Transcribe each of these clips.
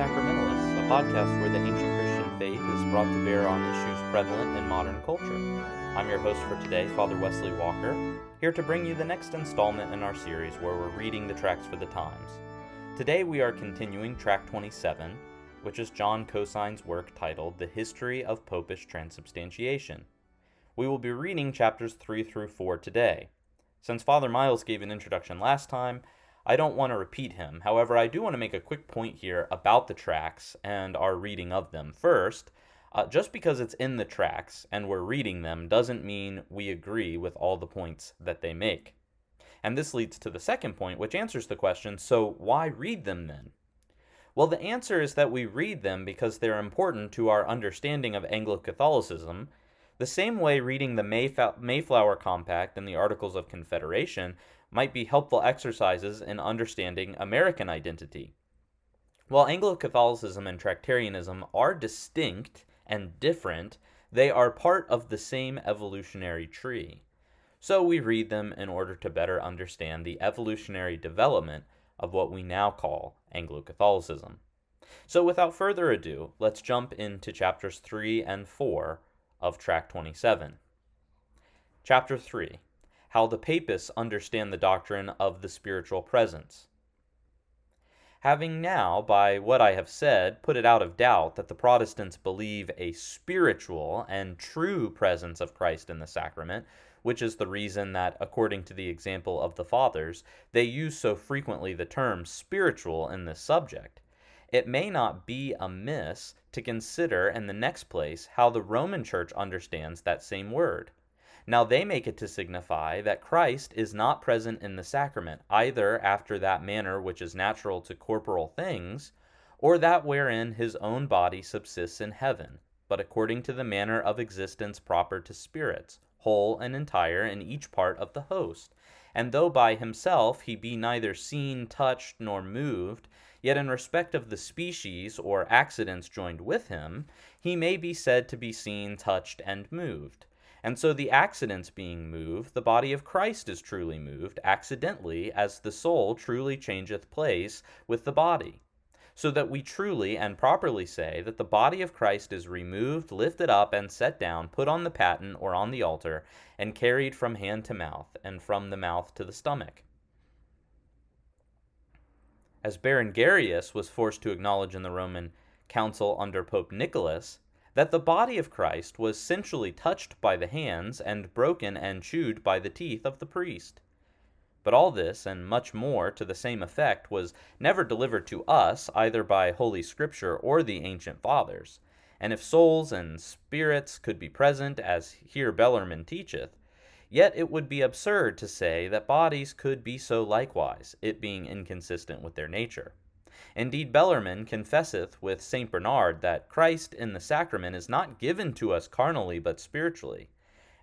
Sacramentalists, a podcast where the ancient Christian faith is brought to bear on issues prevalent in modern culture. I'm your host for today, Father Wesley Walker, here to bring you the next installment in our series where we're reading the tracts for the times. Today we are continuing tract 27, which is John Cosin's work titled The History of Popish Transubstantiation. We will be reading chapters 3 through 4 today. Since Father Miles gave an introduction last time, I don't want to repeat him. However, I do want to make a quick point here about the tracts and our reading of them. First, uh, just because it's in the tracts and we're reading them doesn't mean we agree with all the points that they make. And this leads to the second point, which answers the question so why read them then? Well, the answer is that we read them because they're important to our understanding of Anglo Catholicism, the same way reading the Mayflower Compact and the Articles of Confederation might be helpful exercises in understanding American identity. While Anglo Catholicism and Tractarianism are distinct and different, they are part of the same evolutionary tree. So we read them in order to better understand the evolutionary development of what we now call Anglo Catholicism. So without further ado, let's jump into chapters 3 and 4 of Tract 27. Chapter 3 how the papists understand the doctrine of the spiritual presence. Having now, by what I have said, put it out of doubt that the Protestants believe a spiritual and true presence of Christ in the sacrament, which is the reason that, according to the example of the Fathers, they use so frequently the term spiritual in this subject, it may not be amiss to consider in the next place how the Roman Church understands that same word. Now they make it to signify that Christ is not present in the sacrament, either after that manner which is natural to corporal things, or that wherein his own body subsists in heaven, but according to the manner of existence proper to spirits, whole and entire in each part of the host. And though by himself he be neither seen, touched, nor moved, yet in respect of the species or accidents joined with him, he may be said to be seen, touched, and moved. And so the accidents being moved, the body of Christ is truly moved, accidentally, as the soul truly changeth place with the body. So that we truly and properly say that the body of Christ is removed, lifted up, and set down, put on the paten or on the altar, and carried from hand to mouth, and from the mouth to the stomach. As Berengarius was forced to acknowledge in the Roman Council under Pope Nicholas, that the body of Christ was sensually touched by the hands and broken and chewed by the teeth of the priest. But all this, and much more to the same effect, was never delivered to us either by Holy Scripture or the ancient fathers. And if souls and spirits could be present, as here Bellarmine teacheth, yet it would be absurd to say that bodies could be so likewise, it being inconsistent with their nature. Indeed, Bellarmine confesseth with St. Bernard that Christ in the sacrament is not given to us carnally but spiritually.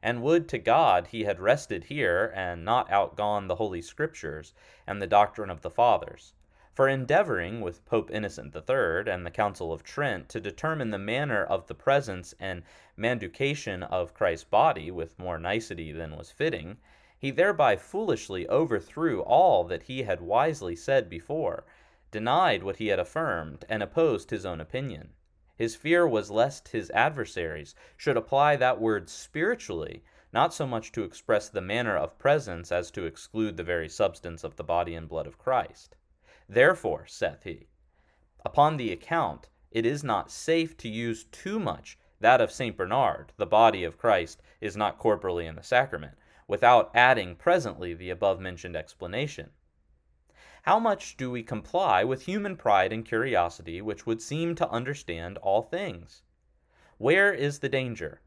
And would to God he had rested here, and not outgone the Holy Scriptures and the doctrine of the Fathers. For endeavoring, with Pope Innocent III and the Council of Trent, to determine the manner of the presence and manducation of Christ's body with more nicety than was fitting, he thereby foolishly overthrew all that he had wisely said before, denied what he had affirmed, and opposed his own opinion. His fear was lest his adversaries should apply that word spiritually, not so much to express the manner of presence as to exclude the very substance of the body and blood of Christ. Therefore, saith he, upon the account it is not safe to use too much that of St. Bernard, the body of Christ is not corporally in the sacrament, without adding presently the above mentioned explanation. How much do we comply with human pride and curiosity which would seem to understand all things? Where is the danger?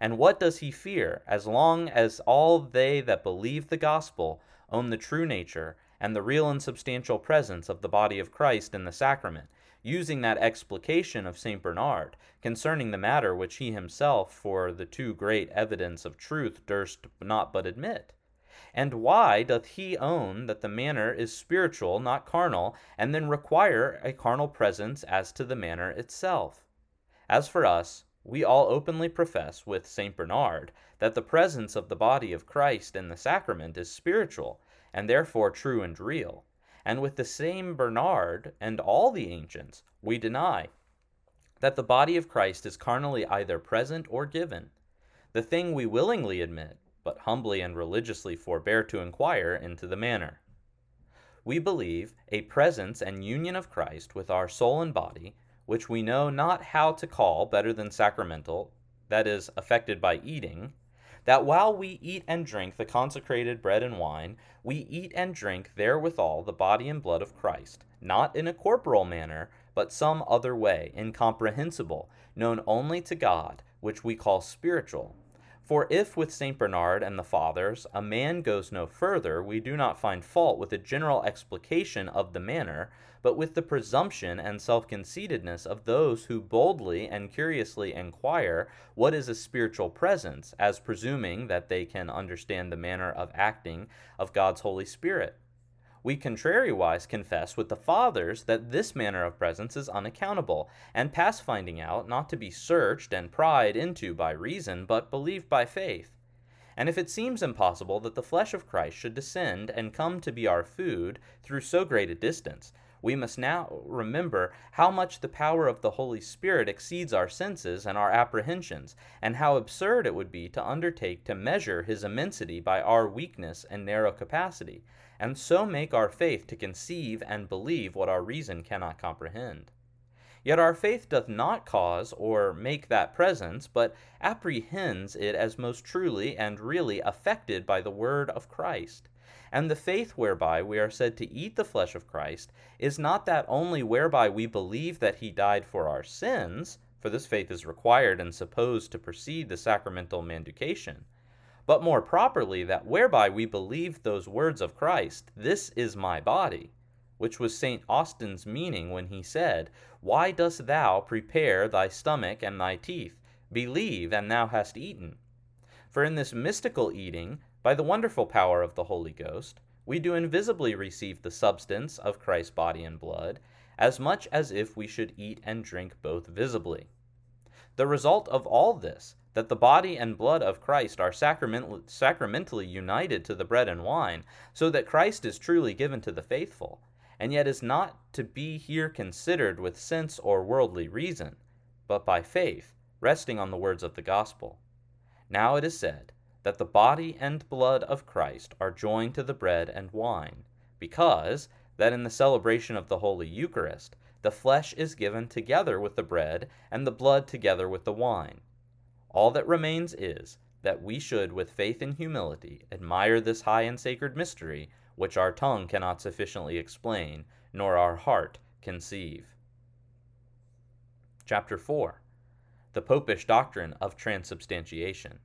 And what does he fear, as long as all they that believe the gospel own the true nature and the real and substantial presence of the body of Christ in the sacrament, using that explication of St. Bernard concerning the matter which he himself for the too great evidence of truth durst not but admit? And why doth he own that the manner is spiritual, not carnal, and then require a carnal presence as to the manner itself? As for us, we all openly profess with St. Bernard that the presence of the body of Christ in the sacrament is spiritual, and therefore true and real, And with the same Bernard and all the ancients, we deny that the body of Christ is carnally either present or given. The thing we willingly admit, but humbly and religiously forbear to inquire into the manner. We believe a presence and union of Christ with our soul and body, which we know not how to call better than sacramental, that is, affected by eating, that while we eat and drink the consecrated bread and wine, we eat and drink therewithal the body and blood of Christ, not in a corporal manner, but some other way, incomprehensible, known only to God, which we call spiritual. For if with St. Bernard and the Fathers a man goes no further, we do not find fault with a general explication of the manner, but with the presumption and self conceitedness of those who boldly and curiously inquire what is a spiritual presence, as presuming that they can understand the manner of acting of God's Holy Spirit. We contrariwise confess with the Fathers that this manner of presence is unaccountable, and pass finding out not to be searched and pried into by reason, but believed by faith. And if it seems impossible that the flesh of Christ should descend and come to be our food through so great a distance, we must now remember how much the power of the Holy Spirit exceeds our senses and our apprehensions, and how absurd it would be to undertake to measure his immensity by our weakness and narrow capacity, and so make our faith to conceive and believe what our reason cannot comprehend. Yet our faith doth not cause or make that presence, but apprehends it as most truly and really affected by the word of Christ. And the faith whereby we are said to eat the flesh of Christ is not that only whereby we believe that he died for our sins, for this faith is required and supposed to precede the sacramental manducation, but more properly that whereby we believe those words of Christ, This is my body, which was St. Austin's meaning when he said, Why dost thou prepare thy stomach and thy teeth? Believe, and thou hast eaten. For in this mystical eating, by the wonderful power of the Holy Ghost, we do invisibly receive the substance of Christ's body and blood, as much as if we should eat and drink both visibly. The result of all this, that the body and blood of Christ are sacrament- sacramentally united to the bread and wine, so that Christ is truly given to the faithful, and yet is not to be here considered with sense or worldly reason, but by faith, resting on the words of the gospel. Now it is said, that the body and blood of Christ are joined to the bread and wine, because that in the celebration of the Holy Eucharist the flesh is given together with the bread and the blood together with the wine. All that remains is that we should with faith and humility admire this high and sacred mystery, which our tongue cannot sufficiently explain, nor our heart conceive. Chapter 4 The Popish Doctrine of Transubstantiation.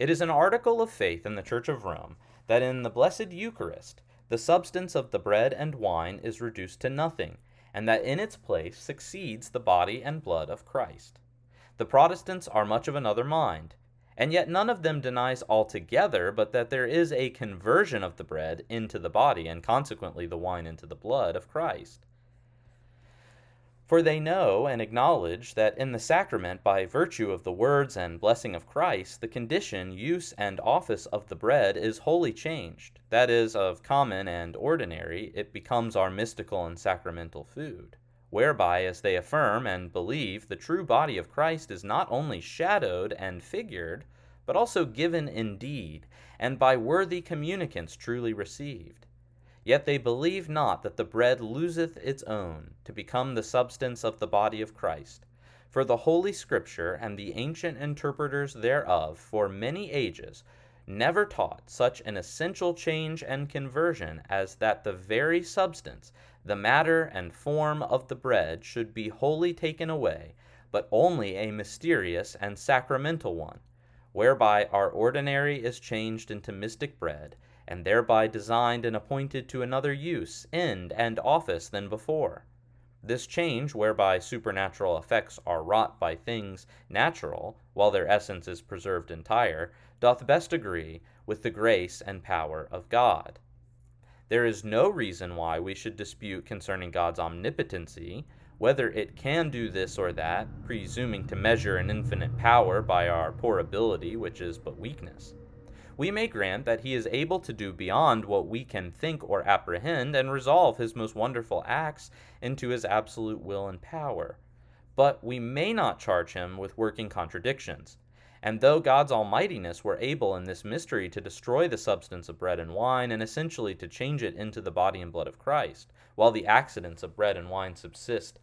It is an article of faith in the Church of Rome that in the Blessed Eucharist the substance of the bread and wine is reduced to nothing, and that in its place succeeds the body and blood of Christ. The Protestants are much of another mind, and yet none of them denies altogether but that there is a conversion of the bread into the body, and consequently the wine into the blood of Christ. For they know and acknowledge that in the sacrament, by virtue of the words and blessing of Christ, the condition, use, and office of the bread is wholly changed. That is, of common and ordinary, it becomes our mystical and sacramental food. Whereby, as they affirm and believe, the true body of Christ is not only shadowed and figured, but also given indeed, and by worthy communicants truly received. Yet they believe not that the bread loseth its own, to become the substance of the body of Christ. For the Holy Scripture and the ancient interpreters thereof for many ages never taught such an essential change and conversion as that the very substance, the matter and form of the bread should be wholly taken away, but only a mysterious and sacramental one, whereby our ordinary is changed into mystic bread and thereby designed and appointed to another use, end, and office than before. This change, whereby supernatural effects are wrought by things natural, while their essence is preserved entire, doth best agree with the grace and power of God. There is no reason why we should dispute concerning God's omnipotency, whether it can do this or that, presuming to measure an infinite power by our poor ability, which is but weakness. We may grant that he is able to do beyond what we can think or apprehend and resolve his most wonderful acts into his absolute will and power. But we may not charge him with working contradictions. And though God's almightiness were able in this mystery to destroy the substance of bread and wine and essentially to change it into the body and blood of Christ, while the accidents of bread and wine subsist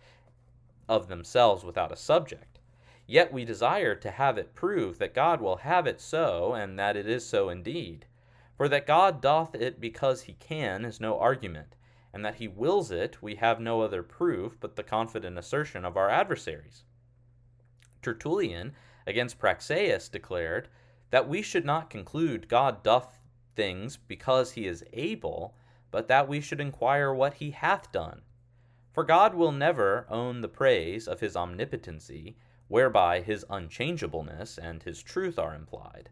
of themselves without a subject, Yet we desire to have it proved that God will have it so, and that it is so indeed. For that God doth it because he can is no argument, and that he wills it we have no other proof but the confident assertion of our adversaries. Tertullian against Praxeas declared that we should not conclude God doth things because he is able, but that we should inquire what he hath done. For God will never own the praise of his omnipotency whereby his unchangeableness and his truth are implied,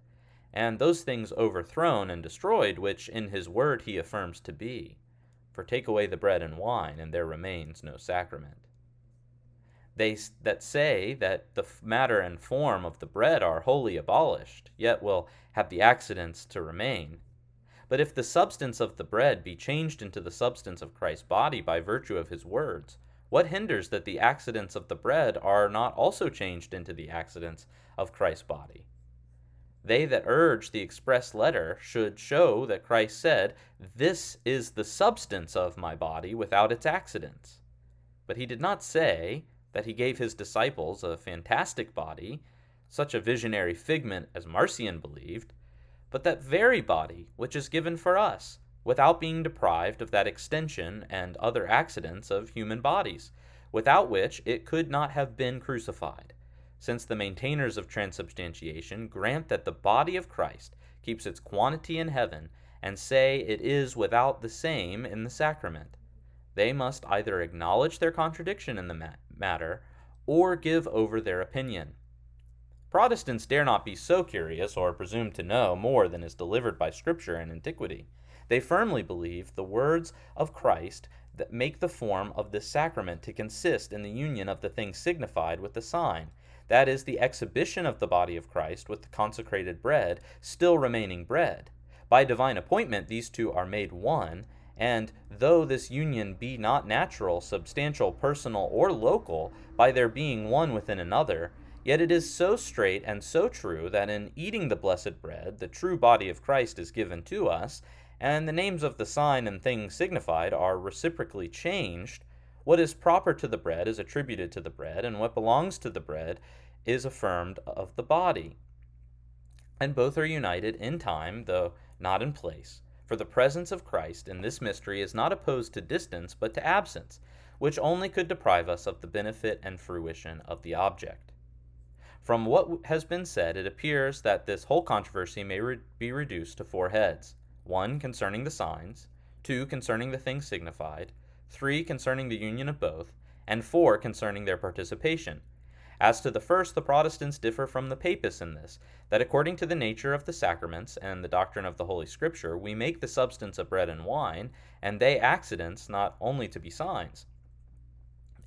and those things overthrown and destroyed which in his word he affirms to be. For take away the bread and wine, and there remains no sacrament. They that say that the matter and form of the bread are wholly abolished, yet will have the accidents to remain. But if the substance of the bread be changed into the substance of Christ's body by virtue of his words, what hinders that the accidents of the bread are not also changed into the accidents of Christ's body? They that urge the express letter should show that Christ said, This is the substance of my body without its accidents. But he did not say that he gave his disciples a fantastic body, such a visionary figment as Marcion believed, but that very body which is given for us, without being deprived of that extension and other accidents of human bodies, without which it could not have been crucified, since the maintainers of transubstantiation grant that the body of Christ keeps its quantity in heaven, and say it is without the same in the sacrament. They must either acknowledge their contradiction in the matter, or give over their opinion. Protestants dare not be so curious or presume to know more than is delivered by Scripture and antiquity. They firmly believe the words of Christ that make the form of this sacrament to consist in the union of the thing signified with the sign, that is, the exhibition of the body of Christ with the consecrated bread still remaining bread. By divine appointment, these two are made one, and though this union be not natural, substantial, personal, or local, by their being one within another, yet it is so straight and so true that in eating the blessed bread, the true body of Christ is given to us, and the names of the sign and thing signified are reciprocally changed, what is proper to the bread is attributed to the bread, and what belongs to the bread is affirmed of the body. And both are united in time, though not in place. For the presence of Christ in this mystery is not opposed to distance, but to absence, which only could deprive us of the benefit and fruition of the object. From what has been said, it appears that this whole controversy may re- be reduced to four heads. 1 concerning the signs, 2 concerning the things signified, 3 concerning the union of both, and 4 concerning their participation. As to the first, the Protestants differ from the Papists in this, that according to the nature of the sacraments and the doctrine of the Holy Scripture, we make the substance of bread and wine, and they accidents not only to be signs.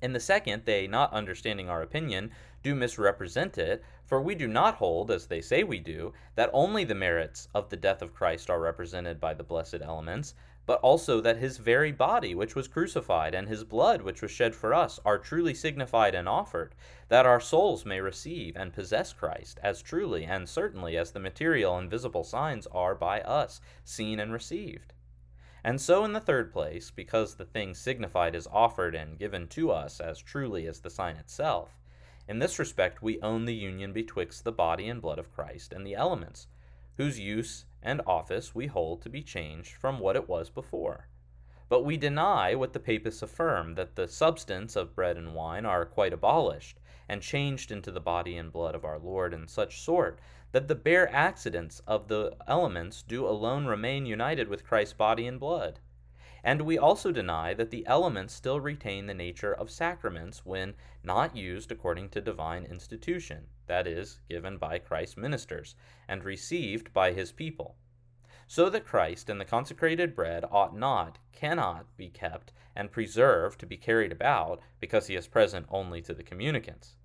In the second, they, not understanding our opinion, do misrepresent it, for we do not hold, as they say we do, that only the merits of the death of Christ are represented by the blessed elements, but also that his very body, which was crucified, and his blood, which was shed for us, are truly signified and offered, that our souls may receive and possess Christ as truly and certainly as the material and visible signs are by us seen and received. And so, in the third place, because the thing signified is offered and given to us as truly as the sign itself, in this respect we own the union betwixt the body and blood of Christ and the elements, whose use and office we hold to be changed from what it was before. But we deny what the papists affirm, that the substance of bread and wine are quite abolished, and changed into the body and blood of our Lord in such sort that the bare accidents of the elements do alone remain united with Christ's body and blood. And we also deny that the elements still retain the nature of sacraments when not used according to divine institution, that is, given by Christ's ministers, and received by his people. So that Christ and the consecrated bread ought not, cannot be kept and preserved to be carried about, because he is present only to the communicants.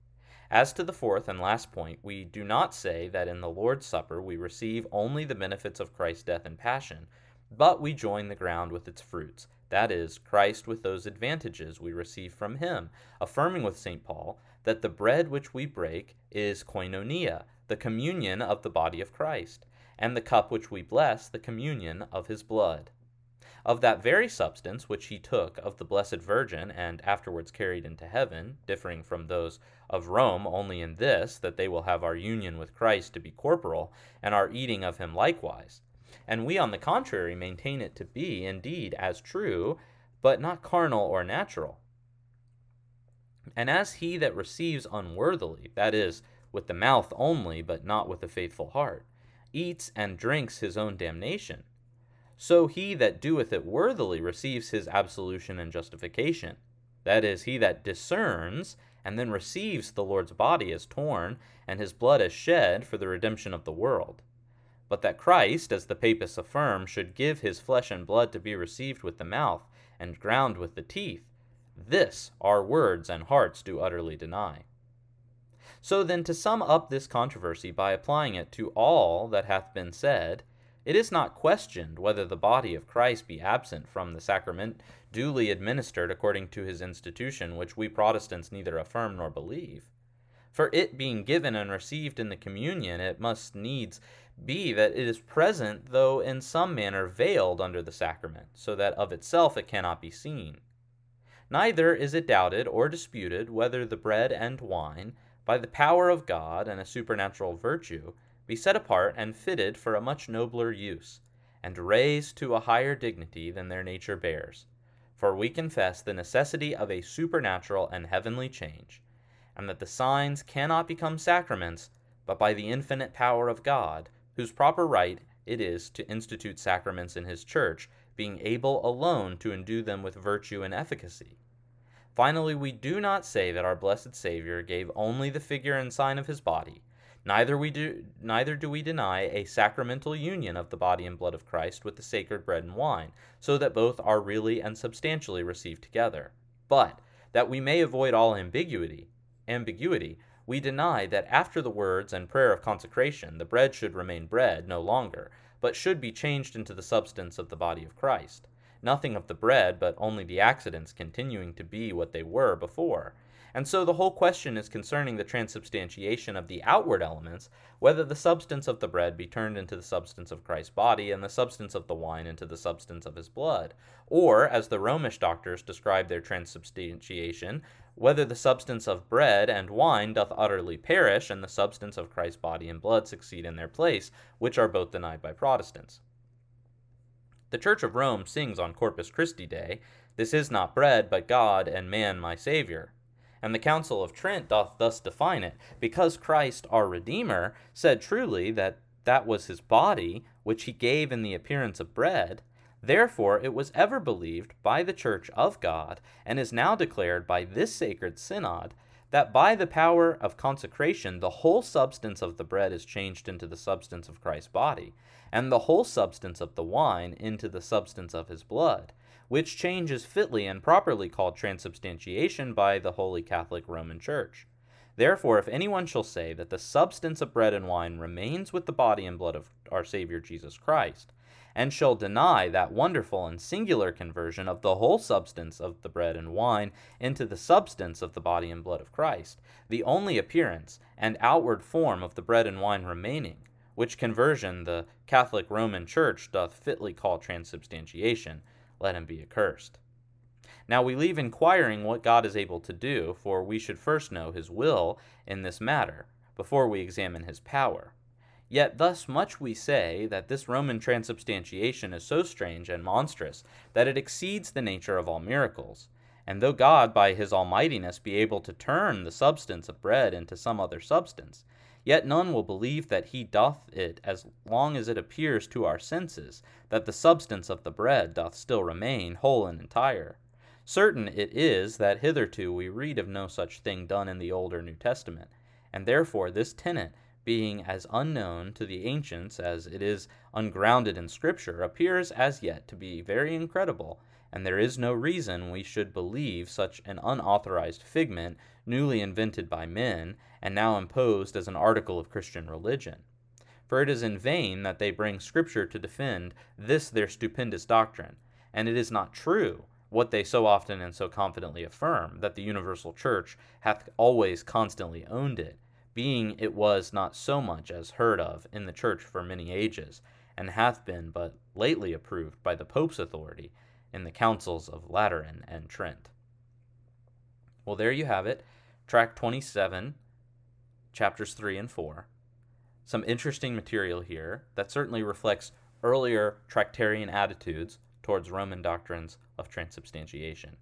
As to the fourth and last point, we do not say that in the Lord's Supper we receive only the benefits of Christ's death and passion, but we join the ground with its fruits, that is, Christ with those advantages we receive from him, affirming with St. Paul that the bread which we break is koinonia, the communion of the body of Christ, and the cup which we bless, the communion of his blood. Of that very substance which he took of the Blessed Virgin and afterwards carried into heaven, differing from those of Rome only in this, that they will have our union with Christ to be corporal, and our eating of him likewise. And we, on the contrary, maintain it to be indeed as true, but not carnal or natural. And as he that receives unworthily, that is, with the mouth only, but not with a faithful heart, eats and drinks his own damnation, so he that doeth it worthily receives his absolution and justification. That is, he that discerns and then receives the Lord's body as torn and his blood as shed for the redemption of the world. But that Christ, as the papists affirm, should give his flesh and blood to be received with the mouth and ground with the teeth, this our words and hearts do utterly deny. So then, to sum up this controversy by applying it to all that hath been said, it is not questioned whether the body of Christ be absent from the sacrament duly administered according to his institution, which we Protestants neither affirm nor believe. For it being given and received in the communion, it must needs be that it is present, though in some manner veiled under the sacrament, so that of itself it cannot be seen. Neither is it doubted or disputed whether the bread and wine, by the power of God and a supernatural virtue, be set apart and fitted for a much nobler use, and raised to a higher dignity than their nature bears. For we confess the necessity of a supernatural and heavenly change, and that the signs cannot become sacraments but by the infinite power of God, whose proper right it is to institute sacraments in his church, being able alone to endue them with virtue and efficacy. Finally, we do not say that our blessed Savior gave only the figure and sign of his body. Neither, we do, neither do we deny a sacramental union of the body and blood of Christ with the sacred bread and wine, so that both are really and substantially received together. But, that we may avoid all ambiguity, ambiguity, we deny that after the words and prayer of consecration the bread should remain bread no longer, but should be changed into the substance of the body of Christ nothing of the bread, but only the accidents continuing to be what they were before. And so the whole question is concerning the transubstantiation of the outward elements, whether the substance of the bread be turned into the substance of Christ's body, and the substance of the wine into the substance of his blood, or, as the Romish doctors describe their transubstantiation, whether the substance of bread and wine doth utterly perish, and the substance of Christ's body and blood succeed in their place, which are both denied by Protestants. The Church of Rome sings on Corpus Christi Day, This is not bread, but God and man my Saviour. And the Council of Trent doth thus define it, because Christ our Redeemer said truly that that was his body, which he gave in the appearance of bread. Therefore it was ever believed by the Church of God, and is now declared by this sacred synod, that by the power of consecration the whole substance of the bread is changed into the substance of Christ's body, and the whole substance of the wine into the substance of his blood, which change is fitly and properly called transubstantiation by the Holy Catholic Roman Church. Therefore, if anyone shall say that the substance of bread and wine remains with the body and blood of our Savior Jesus Christ, and shall deny that wonderful and singular conversion of the whole substance of the bread and wine into the substance of the body and blood of Christ, the only appearance and outward form of the bread and wine remaining, which conversion the Catholic Roman Church doth fitly call transubstantiation, let him be accursed. Now we leave inquiring what God is able to do, for we should first know his will in this matter, before we examine his power. Yet thus much we say that this Roman transubstantiation is so strange and monstrous that it exceeds the nature of all miracles. And though God by his almightiness be able to turn the substance of bread into some other substance, yet none will believe that he doth it as long as it appears to our senses that the substance of the bread doth still remain whole and entire. Certain it is that hitherto we read of no such thing done in the Old or New Testament, and therefore this tenet being as unknown to the ancients as it is ungrounded in Scripture, appears as yet to be very incredible, and there is no reason we should believe such an unauthorized figment, newly invented by men, and now imposed as an article of Christian religion. For it is in vain that they bring Scripture to defend this their stupendous doctrine, and it is not true what they so often and so confidently affirm, that the universal church hath always constantly owned it, being it was not so much as heard of in the church for many ages, and hath been but lately approved by the Pope's authority in the councils of Lateran and Trent. Well, there you have it, tract 27, chapters 3 and 4. Some interesting material here that certainly reflects earlier Tractarian attitudes towards Roman doctrines of transubstantiation.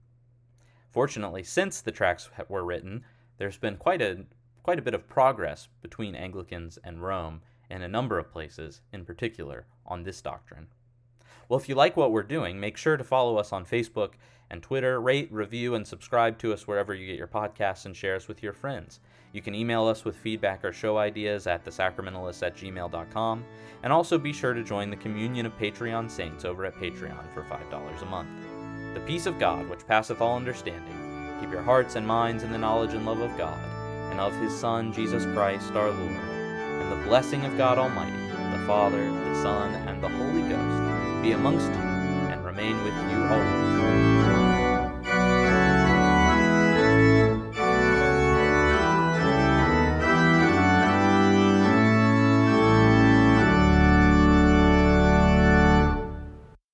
Fortunately, since the tracts were written, there's been quite a quite a bit of progress between Anglicans and Rome in a number of places, in particular on this doctrine. Well, if you like what we're doing, make sure to follow us on Facebook and Twitter, rate, review, and subscribe to us wherever you get your podcasts and share us with your friends. You can email us with feedback or show ideas at thesacramentalists at gmail.com, and also be sure to join the communion of Patreon saints over at Patreon for $5 a month. The peace of God, which passeth all understanding, keep your hearts and minds in the knowledge and love of God and of his Son, Jesus Christ our Lord. And the blessing of God Almighty, the Father, the Son, and the Holy Ghost be amongst you and remain with you always.